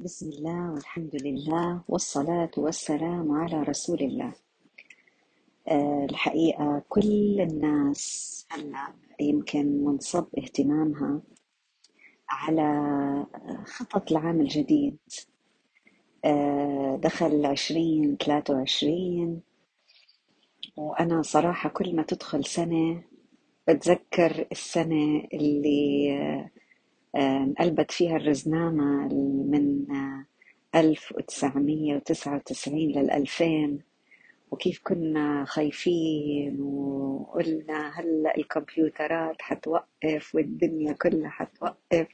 بسم الله والحمد لله والصلاة والسلام على رسول الله. أه الحقيقة كل الناس هلا يمكن منصب اهتمامها على خطط العام الجديد. أه دخل عشرين ثلاثة وعشرين وأنا صراحة كل ما تدخل سنة بتذكر السنة اللي آه، انقلبت فيها الرزنامة من ألف وتسعمية وتسعة وتسعين للألفين وكيف كنا خايفين وقلنا هلأ الكمبيوترات حتوقف والدنيا كلها حتوقف.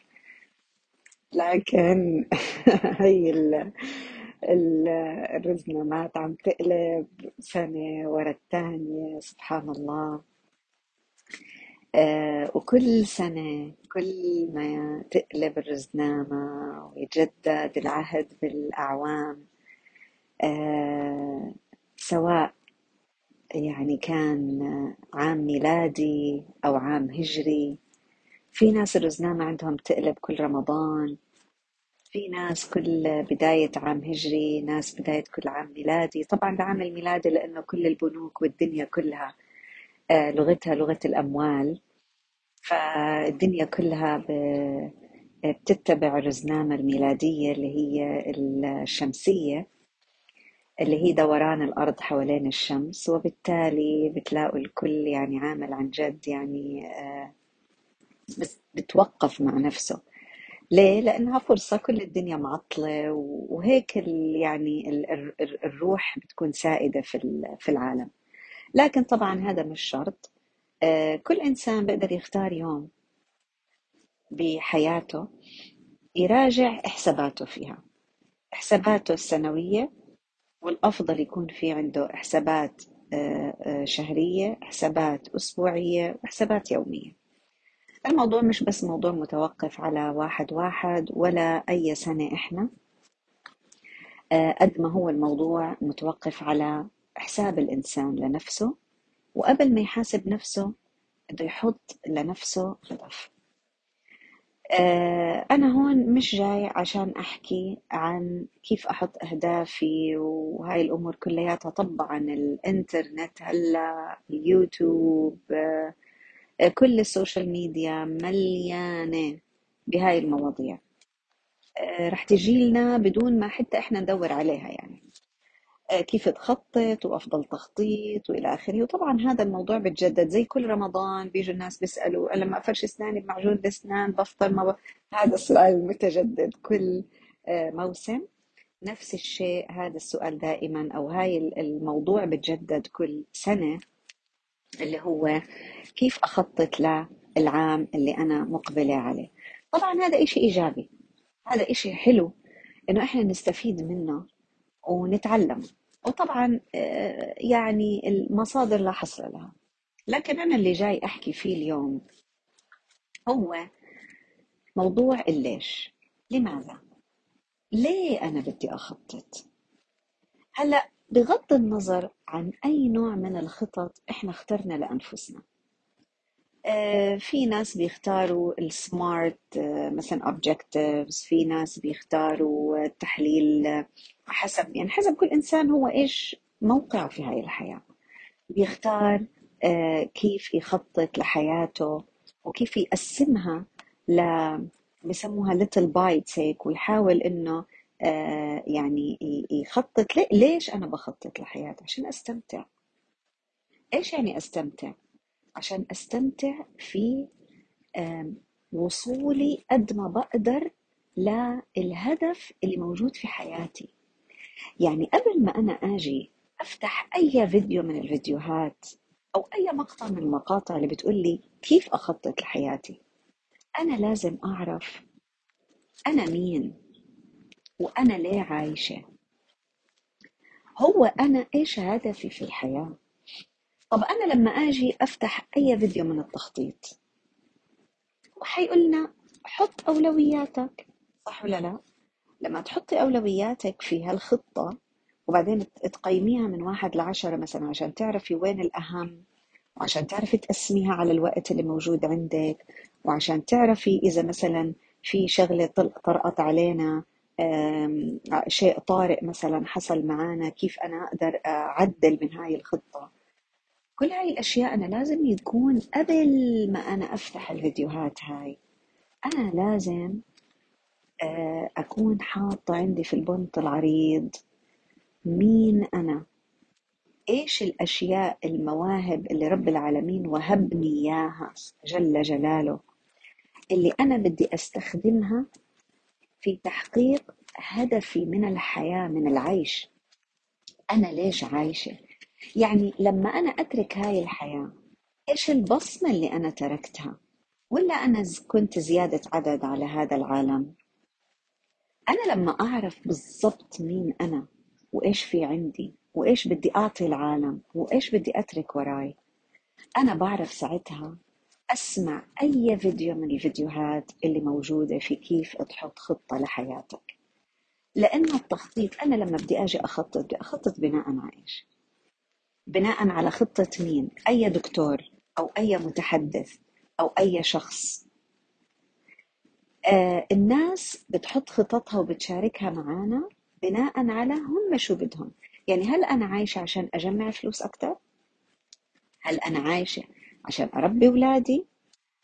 لكن هي ال- الرزنامات عم تقلب سنة ورا الثانية سبحان الله. آه، وكل سنة كل ما تقلب الرزنامة ويتجدد العهد بالأعوام آه، سواء يعني كان عام ميلادي أو عام هجري في ناس الرزنامة عندهم تقلب كل رمضان في ناس كل بداية عام هجري ناس بداية كل عام ميلادي. طبعا العام الميلادي لأنه كل البنوك والدنيا كلها آه، لغتها لغة الأموال. فالدنيا كلها بتتبع الرزنامة الميلادية اللي هي الشمسية اللي هي دوران الأرض حوالين الشمس وبالتالي بتلاقوا الكل يعني عامل عن جد يعني آه، بس بتوقف مع نفسه. ليه؟ لأنها فرصة كل الدنيا معطلة وهيك يعني ال- ال- الروح بتكون سائدة في ال- في العالم. لكن طبعا هذا مش شرط. كل إنسان بيقدر يختار يوم بحياته يراجع حساباته فيها. حساباته السنوية والأفضل يكون في عنده حسابات آه، آه، شهرية حسابات أسبوعية وحسابات يومية. الموضوع مش بس موضوع متوقف على واحد واحد ولا أي سنة إحنا. آه، قد ما هو الموضوع متوقف على حساب الإنسان لنفسه. وقبل ما يحاسب نفسه بده يحط لنفسه هدف. آه، أنا هون مش جاي عشان أحكي عن كيف أحط أهدافي وهاي الأمور كلياتها. طبعا الإنترنت هلأ اليوتيوب آه، كل ال social media مليانة بهاي المواضيع. آه، رح تجي لنا بدون ما حتى إحنا ندور عليها يعني. كيف تخطط وأفضل تخطيط وإلى آخره. وطبعا هذا الموضوع بتجدد زي كل رمضان بيجوا الناس بيسألوا لما أفرش أسناني بمعجون الأسنان بفطر ما ب... هذا السؤال المتجدد كل آه، موسم. نفس الشيء هذا السؤال دائما أو هاي الموضوع بتجدد كل سنة اللي هو كيف أخطط للعام اللي أنا مقبلة عليه. طبعا هذا إشي إيجابي هذا إشي حلو إنه إحنا نستفيد منه ونتعلم. وطبعا آه، يعني المصادر لا حصر لها لكن أنا اللي جاي أحكي فيه اليوم هو موضوع الليش لماذا؟ ليه أنا بدي أخطط؟ هلأ بغض النظر عن أي نوع من الخطط إحنا اخترنا لأنفسنا آه، في ناس بيختاروا السمارت مثلا objectives في ناس بيختاروا التحليل آه، حسب يعني حسب كل إنسان هو إيش موقعه في هاي الحياة. بيختار آه، كيف يخطط لحياته وكيف يقسمها ل بسموها little bites هيك ويحاول إنه آه، يعني يخطط ليش أنا بخطط لحياتي؟ عشان أستمتع. إيش يعني أستمتع؟ عشان أستمتع في وصولي قد ما بقدر للهدف اللي موجود في حياتي. يعني قبل ما أنا آجي أفتح أي فيديو من الفيديوهات أو أي مقطع من المقاطع اللي بتقول لي كيف أخطط لحياتي. أنا لازم أعرف أنا مين وأنا ليه عايشة. هو أنا إيش هدفي في الحياة؟ طب أنا لما آجي أفتح أي فيديو من التخطيط وحيقولنا حط أولوياتك. صح ولا لا؟ لما تحطي أولوياتك في هالخطة وبعدين تقيميها من واحد لعشرة مثلا عشان تعرفي وين الأهم وعشان تعرفي تقسميها على الوقت اللي موجود عندك وعشان تعرفي إذا مثلا في شغلة طرقت علينا شيء طارئ مثلا حصل معانا كيف أنا أقدر أعدل من هاي الخطة؟ كل هاي الأشياء أنا لازم يكون قبل ما أنا أفتح الفيديوهات هاي. أنا لازم أكون حاطة عندي في البنط العريض مين أنا؟ إيش الأشياء المواهب اللي رب العالمين وهبني إياها جل جلاله؟ اللي أنا بدي أستخدمها في تحقيق هدفي من الحياة من العيش. أنا ليش عايشة؟ يعني لما أنا أترك هاي الحياة إيش البصمة اللي أنا تركتها؟ ولا أنا كنت زيادة عدد على هذا العالم؟ أنا لما أعرف بالضبط مين أنا وإيش في عندي وإيش بدي أعطي العالم وإيش بدي أترك وراي أنا بعرف ساعتها أسمع أي فيديو من الفيديوهات اللي موجودة في كيف تحط خطة لحياتك. لأن التخطيط أنا لما بدي أجي أخطط بدي أخطط بناء على إيش؟ بناء على خطة مين؟ أي دكتور أو أي متحدث أو أي شخص. الناس بتحط خططها وبتشاركها معانا بناء على هم شو بدهم. يعني هل أنا عايشة عشان أجمع فلوس أكتر؟ هل أنا عايشة عشان أربي أولادي؟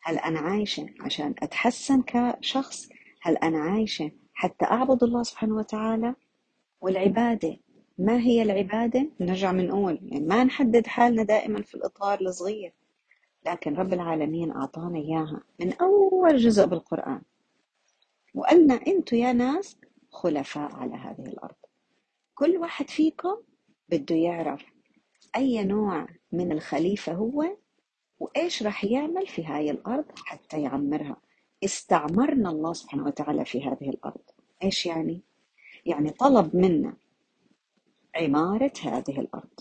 هل أنا عايشة عشان أتحسن كشخص؟ هل أنا عايشة حتى أعبد الله سبحانه وتعالى؟ والعبادة ما هي العبادة؟ نرجع بنقول يعني ما نحدد حالنا دائما في الإطار الصغير. لكن رب العالمين أعطانا إياها من أول جزء بالقرآن. وقالنا أنتوا يا ناس خلفاء على هذه الأرض. كل واحد فيكم بده يعرف أي نوع من الخليفة هو وإيش راح يعمل في هاي الأرض حتى يعمرها. استعمرنا الله سبحانه وتعالى في هذه الأرض. إيش يعني؟ يعني طلب منا عمارة هذه الأرض.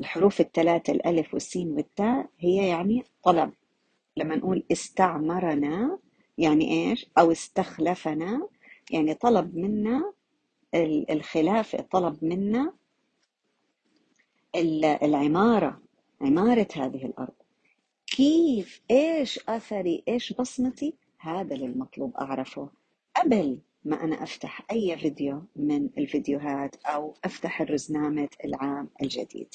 الحروف الثلاثة الألف والسين والتاء هي يعني طلب. لما نقول استعمرنا يعني إيش؟ أو استخلفنا يعني طلب منا ال- الخلافة طلب منا ال- العمارة عمارة هذه الأرض. كيف؟ إيش أثري؟ إيش بصمتي؟ هذا اللي المطلوب أعرفه. قبل ما أنا أفتح أي فيديو من الفيديوهات أو أفتح الرزنامة العام الجديد.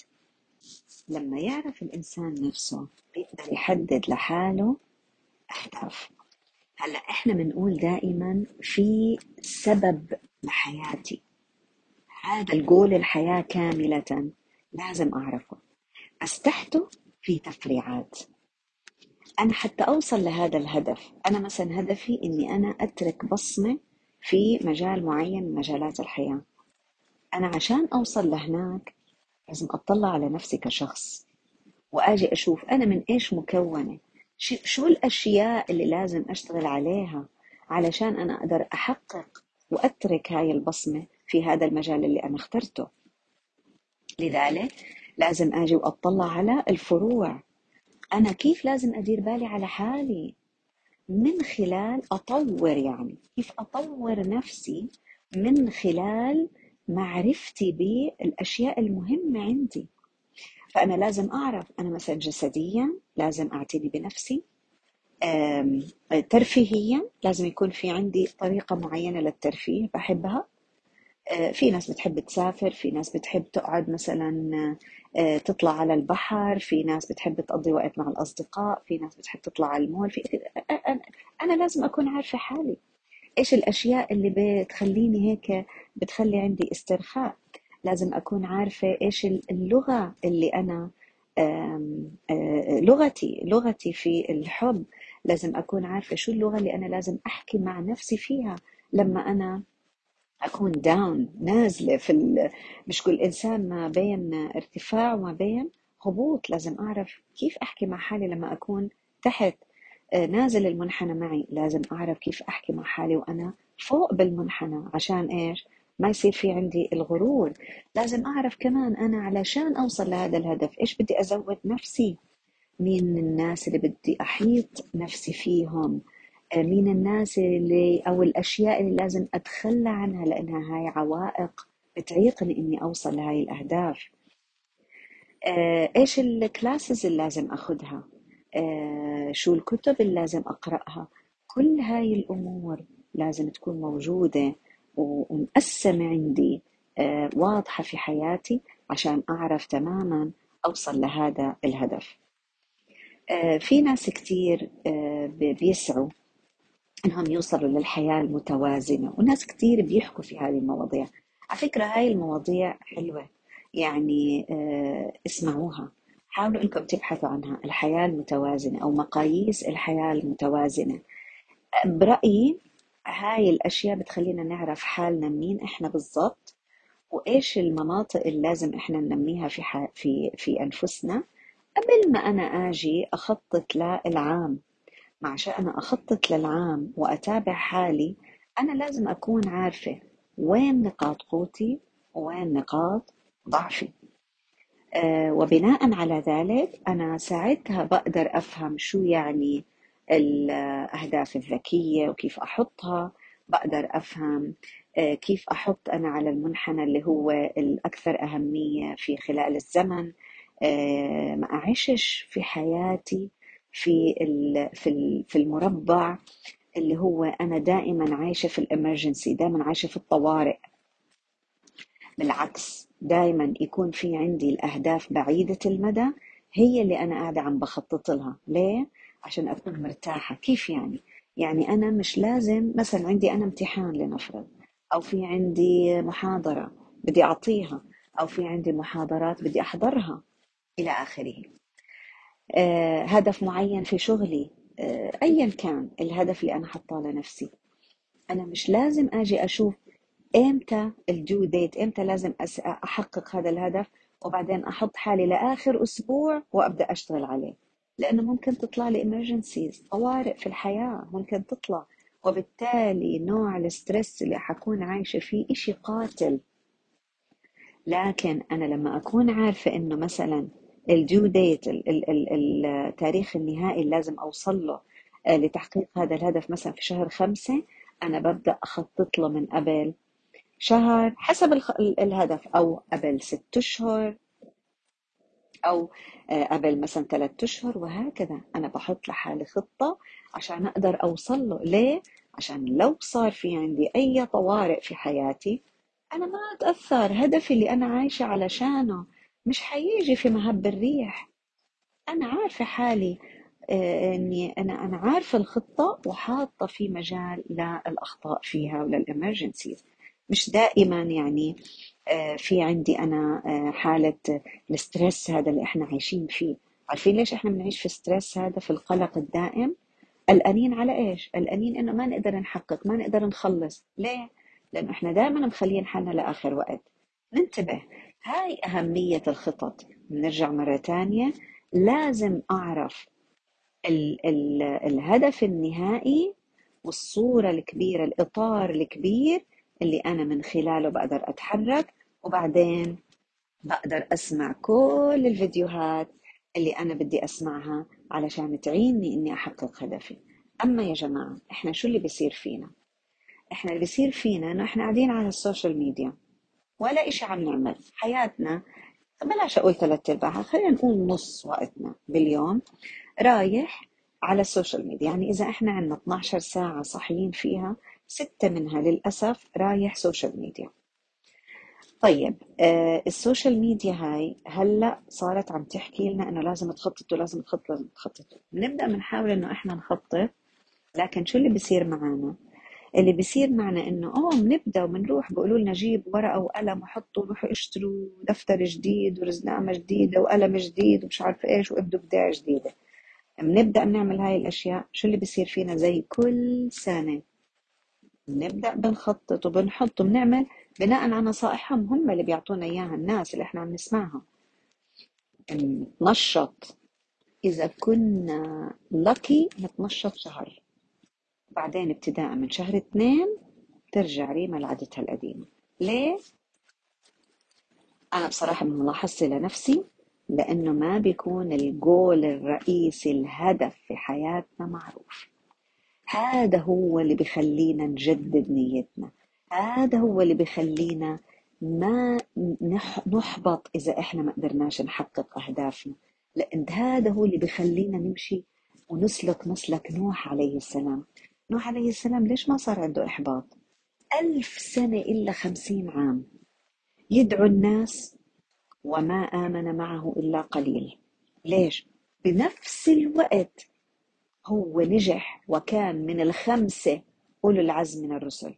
لما يعرف الإنسان نفسه بيقدر يحدد لحاله أهداف. هلا إحنا بنقول دائما في سبب لحياتي. هذا الجول الحياة كاملة لازم أعرفه. بس تحته في تفريعات. أنا حتى أوصل لهذا الهدف. أنا مثلا هدفي إني أنا أترك بصمة في مجال معين من مجالات الحياة. أنا عشان أوصل لهناك لازم أطلع على نفسي كشخص. وأجي أشوف أنا من إيش مكونة. شو الأشياء اللي لازم أشتغل عليها علشان أنا أقدر أحقق وأترك هاي البصمة في هذا المجال اللي أنا اخترته؟ لذلك لازم أجي وأطلع على الفروع. أنا كيف لازم أدير بالي على حالي؟ من خلال أطور يعني. كيف أطور نفسي من خلال معرفتي بالأشياء المهمة عندي؟ فأنا لازم أعرف أنا مثلا جسديا لازم أعتني بنفسي ترفيهيا لازم يكون في عندي طريقة معينة للترفيه بحبها. آه، في ناس بتحب تسافر في ناس بتحب تقعد مثلا آه، تطلع على البحر في ناس بتحب تقضي وقت مع الأصدقاء في ناس بتحب تطلع على المول في أنا لازم أكون عارفة حالي. إيش الأشياء اللي بتخليني هيك بتخلي عندي استرخاء؟ لازم أكون عارفة إيش اللغة اللي أنا لغتي لغتي في الحب. لازم أكون عارفة شو اللغة اللي أنا لازم أحكي مع نفسي فيها لما أنا أكون داون نازلة في ال... مش كل إنسان ما بين ارتفاع وما بين هبوط. لازم أعرف كيف أحكي مع حالي لما أكون تحت نازل المنحنى معي. لازم أعرف كيف أحكي مع حالي وأنا فوق بالمنحنى. عشان إيش؟ ما يصير في عندي الغرور. لازم أعرف كمان أنا علشان أوصل لهذا الهدف إيش بدي أزود نفسي؟ مين الناس اللي بدي أحيط نفسي فيهم؟ آه، مين الناس اللي أو الأشياء اللي لازم أتخلى عنها لأنها هاي عوائق بتعيقني إني أوصل لهاي الأهداف. آه، إيش الكلاسز اللي لازم أخذها آه، شو الكتب اللي لازم أقرأها؟ كل هاي الأمور لازم تكون موجودة. ومقسمة عندي آه، واضحة في حياتي عشان أعرف تماما أوصل لهذا الهدف. آه، في ناس كتير آه، بيسعوا إنهم يوصلوا للحياة المتوازنة وناس كتير بيحكوا في هذه المواضيع. على فكرة هاي المواضيع حلوة يعني اسمعوها. حاولوا إنكم تبحثوا عنها الحياة المتوازنة أو مقاييس الحياة المتوازنة. برأيي هاي الأشياء بتخلينا نعرف حالنا مين إحنا بالضبط وإيش المناطق اللي لازم إحنا ننميها في. في في أنفسنا قبل ما أنا آجي أخطط للعام مع عشان أخطط للعام وأتابع حالي أنا لازم أكون عارفة وين نقاط قوتي وين نقاط ضعفي آه، وبناء على ذلك أنا ساعتها بقدر أفهم شو يعني الأهداف الذكية وكيف أحطها بقدر أفهم آه، كيف أحط أنا على المنحنى اللي هو الأكثر أهمية في خلال الزمن. آه، ما أعيشش في حياتي في في في المربع اللي هو أنا دائما عايشة في الإمرجنسي دائما عايشة في الطوارئ. بالعكس دائما يكون في عندي الأهداف بعيدة المدى هي اللي أنا قاعدة عم بخطط لها. ليه؟ عشان أكون مرتاحة. كيف يعني؟ يعني أنا مش لازم مثلا عندي أنا امتحان لنفرض أو في عندي محاضرة بدي أعطيها أو في عندي محاضرات بدي أحضرها إلى آخره. آه هدف معين في شغلي آه أيا كان الهدف اللي أنا حطاه لنفسي. أنا مش لازم أجي أشوف إمتى ال due date إمتى لازم أحقق هذا الهدف وبعدين أحط حالي لآخر أسبوع وأبدأ أشتغل عليه. لأنه ممكن تطلع لي emergencies طوارئ في الحياة ممكن تطلع. وبالتالي نوع ال stress اللي حكون عايشة فيه إشي قاتل. لكن أنا لما أكون عارفة إنه مثلا الديو ديت التاريخ النهائي اللي لازم أوصل له آه، لتحقيق هذا الهدف مثلا في شهر خمسة أنا ببدأ أخطط له من قبل شهر حسب الهدف أو قبل ست أشهر. أو آه، قبل مثلا ثلاثة أشهر وهكذا. أنا بحط لحالي خطة عشان أقدر أوصل له ليه؟ عشان لو صار في عندي أي طوارئ في حياتي أنا ما أتأثر. هدفي اللي أنا عايشة علشانه مش حيجي في مهب الريح. أنا عارفة حالي آه، إني أنا أنا عارفة الخطة وحاطة في مجال للأخطاء فيها ولل emergencies. مش دائما يعني في عندي أنا آه، حالة ال stress هذا اللي إحنا عايشين فيه. عارفين ليش إحنا بنعيش في stress هذا في القلق الدائم؟ قلقانين على إيش؟ قلقانين إنه ما نقدر نحقق ما نقدر نخلص. ليه؟ لأنه إحنا دائما مخلين حالنا لآخر وقت. ننتبه هاي أهمية الخطط. بنرجع مرة ثانية لازم أعرف ال ال الهدف النهائي والصورة الكبيرة الإطار الكبير اللي أنا من خلاله بقدر أتحرك. وبعدين بقدر أسمع كل الفيديوهات اللي أنا بدي أسمعها علشان تعيني إني أحقق هدفي. أما يا جماعة إحنا شو اللي بيصير فينا؟ إحنا اللي بيصير فينا إنه إحنا قاعدين على ال social media ولا إشي عم نعمل. حياتنا بلاش أقول ثلاثة أرباعها خلينا نقول نص وقتنا باليوم رايح على ال social media. يعني إذا إحنا عندنا 12 ساعة صاحيين فيها ستة منها للأسف رايح social media. طيب آه ال social media هاي هلأ صارت عم تحكي لنا إنه لازم تخططوا لازم تخططوا لازم تخططوا. بنبدأ بنحاول إنه إحنا نخطط لكن شو اللي بصير معنا؟ اللي بصير معنا إنه آه بنبدأ وبنروح بيقولوا لنا جيب ورقة وقلم وحطوا روحوا اشتروا دفتر جديد ورزنامة جديدة وقلم جديد ومش عارفة إيش وابدوا بدايه جديدة. بنبدأ نعمل هاي الأشياء شو اللي بصير فينا زي كل سنة؟ بنبدأ بنخطط وبنحط وبنعمل بناء على نصائحهم هم اللي بيعطونا إياها الناس اللي إحنا عم نسمعها. نتنشط إذا كنا لكي نتنشط شهر. بعدين ابتداء من شهر اثنين ترجع ريما لعادتها القديمة. ليه؟ أنا بصراحة من ملاحظتي لنفسي لأنه ما بيكون الجول الرئيسي الهدف في حياتنا معروف. هذا هو اللي بيخلينا نجدد نيتنا. هذا هو اللي بيخلينا ما نحبط إذا إحنا ما قدرناش نحقق أهدافنا. لأن هذا هو اللي بيخلينا نمشي ونسلك مسلك نوح عليه السلام. نوح عليه السلام ليش ما صار عنده إحباط؟ ألف سنة إلا خمسين عام يدعو الناس وما آمن معه إلا قليل. ليش؟ بنفس الوقت هو نجح وكان من الخمسة أولو العزم من الرسل.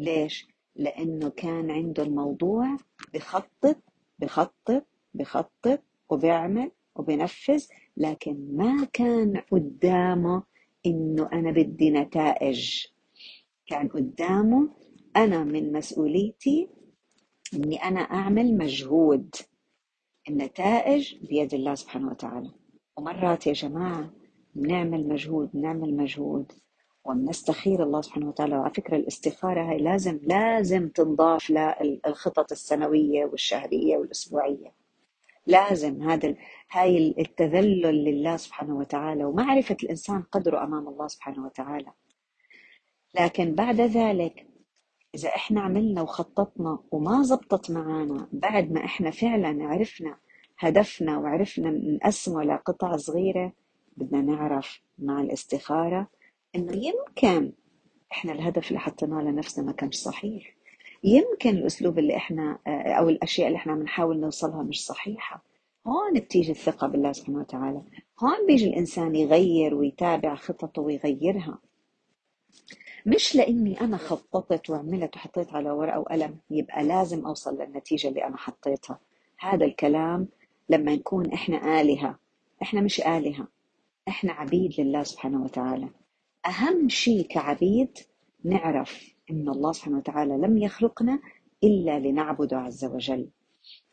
ليش؟ لأنه كان عنده الموضوع بخطط بخطط بخطط وبيعمل وبينفذ لكن ما كان قدامه إنه أنا بدي نتائج. كان قدامه أنا من مسؤوليتي إني أنا أعمل مجهود. النتائج بيد الله سبحانه وتعالى. ومرات يا جماعة بنعمل مجهود بنعمل مجهود. وبنستخير الله سبحانه وتعالى. وعلى فكرة الاستخارة هاي لازم لازم تنضاف للخطط السنوية والشهرية والأسبوعية. لازم هذا هاي التذلل لله سبحانه وتعالى ومعرفة الإنسان قدره أمام الله سبحانه وتعالى. لكن بعد ذلك إذا إحنا عملنا وخططنا وما زبطت معانا بعد ما إحنا فعلا عرفنا هدفنا وعرفنا نقسمه لقطع صغيرة بدنا نعرف مع الاستخارة إنه يمكن إحنا الهدف اللي حطيناه لنفسنا ما كانش صحيح. يمكن الأسلوب اللي إحنا أو الأشياء اللي إحنا بنحاول نوصلها مش صحيحة. هون بتيجي الثقة بالله سبحانه وتعالى. هون بيجي الإنسان يغير ويتابع خططه ويغيرها. مش لإني أنا خططت وعملت وحطيت على ورقة وقلم يبقى لازم أوصل للنتيجة اللي أنا حطيتها. هذا الكلام لما نكون إحنا آلهة. إحنا مش آلهة. إحنا عبيد لله سبحانه وتعالى. أهم شيء كعبيد نعرف إن الله سبحانه وتعالى لم يخلقنا إلا لنعبده عز وجل.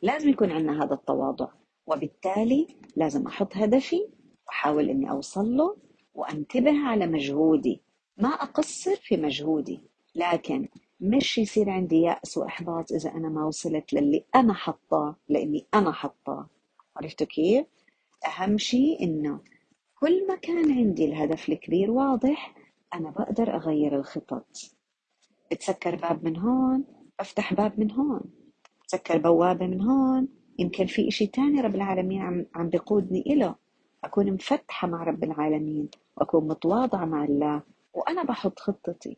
لازم يكون عندنا هذا التواضع وبالتالي لازم أحط هدفي وأحاول إني أوصل له وأنتبه على مجهودي. ما أقصر في مجهودي لكن مش يصير عندي يأس وإحباط إذا أنا ما وصلت للي أنا حطاه لأني أنا حطاه عرفتوا كيف؟ أهم شيء إنه كل ما كان عندي الهدف الكبير واضح أنا بقدر أغير الخطط. بتسكر باب من هون بفتح باب من هون. بتسكر بوابة من هون يمكن في إشي تاني رب العالمين عم, عم بيقودني إله. أكون مفتحة مع رب العالمين وأكون متواضعة مع الله وأنا بحط خطتي.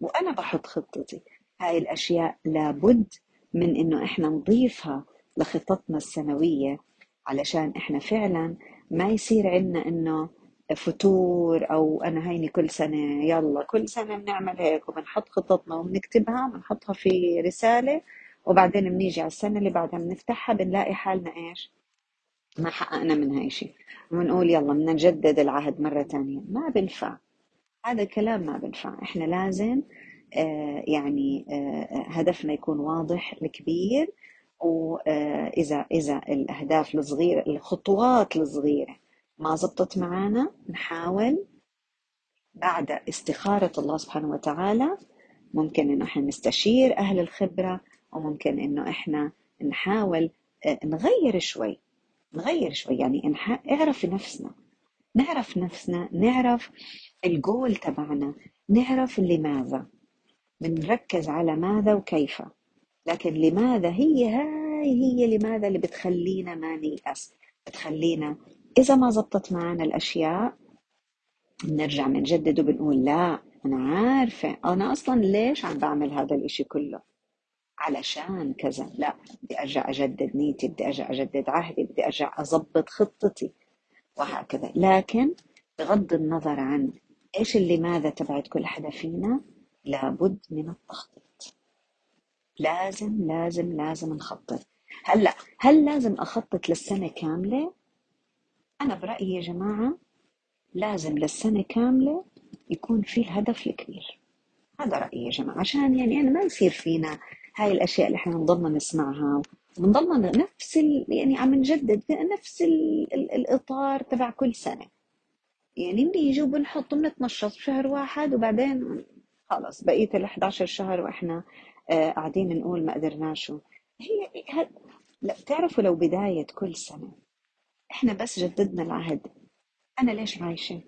وأنا بحط خطتي. هاي الأشياء لابد من إنه إحنا نضيفها لخططنا السنوية علشان إحنا فعلا ما يصير عندنا إنه فتور أو أنا هيني كل سنة يلا كل سنة بنعمل هيك وبنحط خططنا وبنكتبها بنحطها في رسالة وبعدين بنيجي على السنة اللي بعدها بنفتحها بنلاقي حالنا إيش؟ ما حققنا من هاي شيء ونقول يلا بدنا نجدد العهد مرة تانية. ما بنفع. هذا الكلام ما بنفع. إحنا لازم آه، يعني آه، هدفنا يكون واضح الكبير. وإذا آه، إذا الأهداف الصغيرة الخطوات الصغيرة ما زبطت معنا نحاول بعد استخارة الله سبحانه وتعالى ممكن إنه إحنا نستشير أهل الخبرة وممكن إنه إحنا نحاول نغير شوي نغير شوي. يعني اعرف نفسنا نعرف نفسنا نعرف الجول تبعنا نعرف لماذا بنركز على ماذا وكيف. لكن لماذا هي هاي هي لماذا اللي بتخلينا ما نيأس بتخلينا إذا ما زبطت معنا الأشياء بنرجع بنجدد وبنقول لا أنا عارفة أنا أصلا ليش عم بعمل هذا الإشي كله؟ علشان كذا لا بدي أرجع أجدد نيتي بدي أرجع أجدد عهدي بدي أرجع أضبط خطتي وهكذا. لكن بغض النظر عن إيش اللي ماذا تبعت كل حدا فينا لابد من التخطيط. لازم لازم لازم نخطط. هلأ هل لازم أخطط للسنة كاملة؟ أنا برأيي يا جماعة لازم للسنة كاملة يكون في الهدف الكبير. هذا رأيي يا جماعة عشان يعني أنا ما يصير فينا هاي الأشياء اللي إحنا بنضلنا نسمعها بنضلنا نفس ال... يعني عم نجدد نفس ال... الإطار تبع كل سنة. يعني بنيجي وبنحط بنتنشط شهر واحد وبعدين خلص بقية ال 11 شهر وإحنا قاعدين نقول ما قدرناش. هي. لا بتعرفوا لو بداية كل سنة إحنا بس جددنا العهد أنا ليش عايشة؟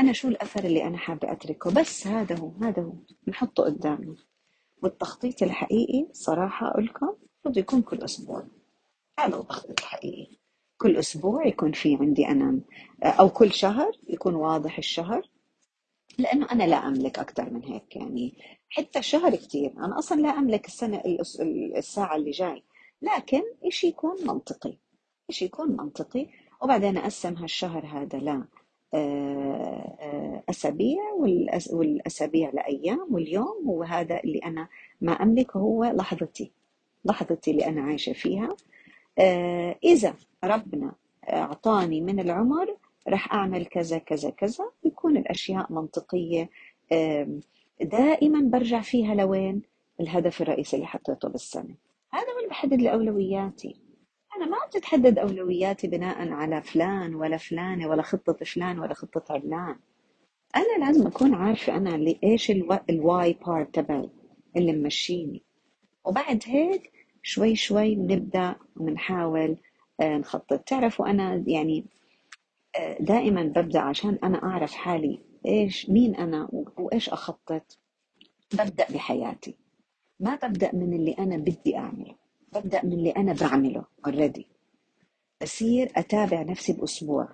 أنا شو الأثر اللي أنا حابة أتركه؟ بس هذا هو هذا هو. نحطه قدامنا. والتخطيط الحقيقي صراحة أقول لكم المفروض يكون كل أسبوع. هذا هو التخطيط الحقيقي. كل أسبوع يكون في عندي أنا أو كل شهر يكون واضح الشهر. لأنه أنا لا أملك أكثر من هيك يعني. حتى الشهر كثير أنا أصلا لا أملك السنة الساعة اللي جاي. لكن إشي يكون منطقي. إشي يكون منطقي. وبعدين أقسم هالشهر هذا لا آه، آه، أسابيع والأسابيع لأيام واليوم. هو هذا اللي أنا ما أملكه هو لحظتي. لحظتي اللي أنا عايشة فيها. آه، إذا ربنا أعطاني من العمر راح أعمل كذا كذا كذا. يكون الأشياء منطقية دائما برجع فيها لوين؟ الهدف الرئيسي اللي حطيته بالسنة. هذا هو اللي بحدد أولوياتي أنا ما بتتحدد أولوياتي بناء على فلان ولا فلانة ولا خطة فلان ولا خطة علان. أنا لازم أكون عارفة أنا اللي إيش ال why part تبعي اللي ممشيني. وبعد هيك شوي شوي بنبدأ ونحاول آه، نخطط. تعرفوا أنا يعني دائما ببدأ عشان أنا أعرف حالي. إيش مين أنا وإيش أخطط؟ ببدأ بحياتي. ما ببدأ من اللي أنا بدي أعمله. ببدأ من اللي أنا بعمله already بصير أتابع نفسي بأسبوع.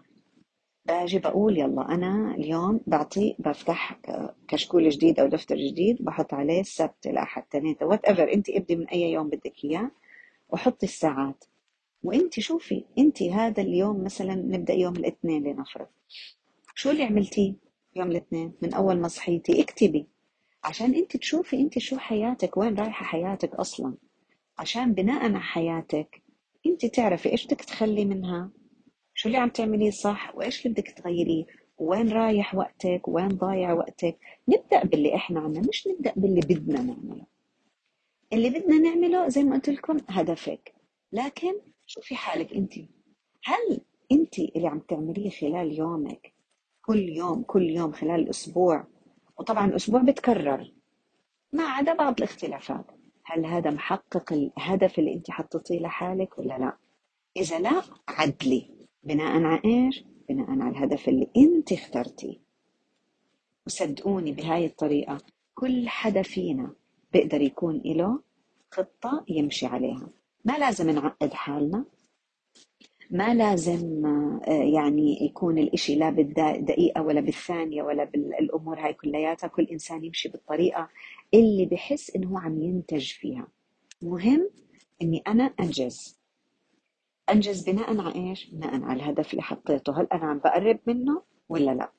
باجي بقول يلا أنا اليوم بعطي بفتح كشكول جديد أو دفتر جديد بحط عليه السبت الأحد ثلاثة whatever أنت ابدي من أي يوم بدك إياه وحطي الساعات. وانت شوفي انت هذا اليوم مثلا نبدأ يوم الاثنين لنفرض. شو اللي عملتيه يوم الاثنين من أول ما صحيتي؟ اكتبي. عشان انت تشوفي انت شو حياتك وين رايحة حياتك أصلا. عشان بناء على حياتك انت تعرفي إيش بدك تخلي منها شو اللي عم تعمليه صح وإيش اللي بدك تغيريه وين رايح وقتك وين ضايع وقتك. نبدأ باللي إحنا عنا مش نبدأ باللي بدنا نعمله. اللي بدنا نعمله زي ما قلت لكم هدفك. لكن شوفي حالك انت. هل انت اللي عم تعمليه خلال يومك؟ كل يوم كل يوم خلال الأسبوع؟ وطبعا الأسبوع بتكرر. ما عدا بعض الاختلافات. هل هذا محقق الهدف اللي انت حطيتيه لحالك ولا لا؟ إذا لا عدلي. بناء على إيش؟ بناء على الهدف اللي انت اخترتيه. وصدقوني بهاي الطريقة كل حدا فينا بيقدر يكون له خطة يمشي عليها. ما لازم نعقد حالنا؟ ما لازم آه، يعني يكون الإشي لا بالدقيقة ولا بالثانية ولا بالأمور هاي كلياتها كل إنسان يمشي بالطريقة اللي بحس إنه عم ينتج فيها. مهم إني أنا أنجز. أنجز بناء على إيش؟ بناء على الهدف اللي حطيته. هل أنا عم بقرب منه ولا لا؟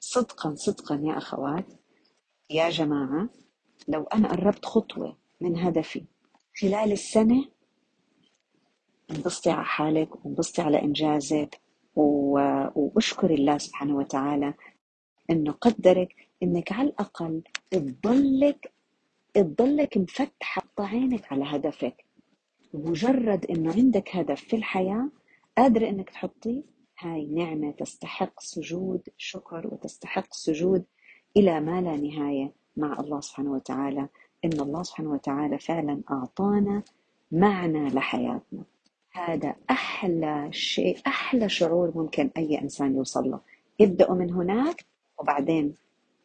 صدقا صدقا يا أخوات يا جماعة لو أنا قربت خطوة من هدفي خلال السنة انبسطي على حالك وانبسطي على إنجازك واشكري الله سبحانه وتعالى إنه قدرك إنك على الأقل تضلك تضلك مفتحة عينك على هدفك. مجرد إنه عندك هدف في الحياة قادرة إنك تحطيه هاي نعمة تستحق سجود شكر وتستحق سجود إلى ما لا نهاية مع الله سبحانه وتعالى. إن الله سبحانه وتعالى فعلا أعطانا معنى لحياتنا. هذا أحلى شيء أحلى شعور ممكن أي إنسان يوصل له. ابدأوا من هناك وبعدين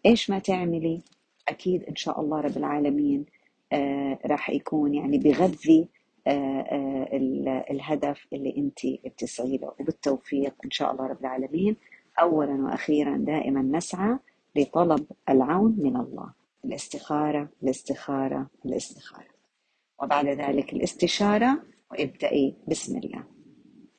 إيش ما تعملي؟ أكيد إن شاء الله رب العالمين آه راح يكون يعني بغذي آه آه الهدف اللي أنت بتسعي له. وبالتوفيق إن شاء الله رب العالمين. أولا وأخيرا دائما نسعى لطلب العون من الله. الاستخارة الاستخارة الاستخارة. وبعد ذلك الاستشارة وابدأي. بسم الله.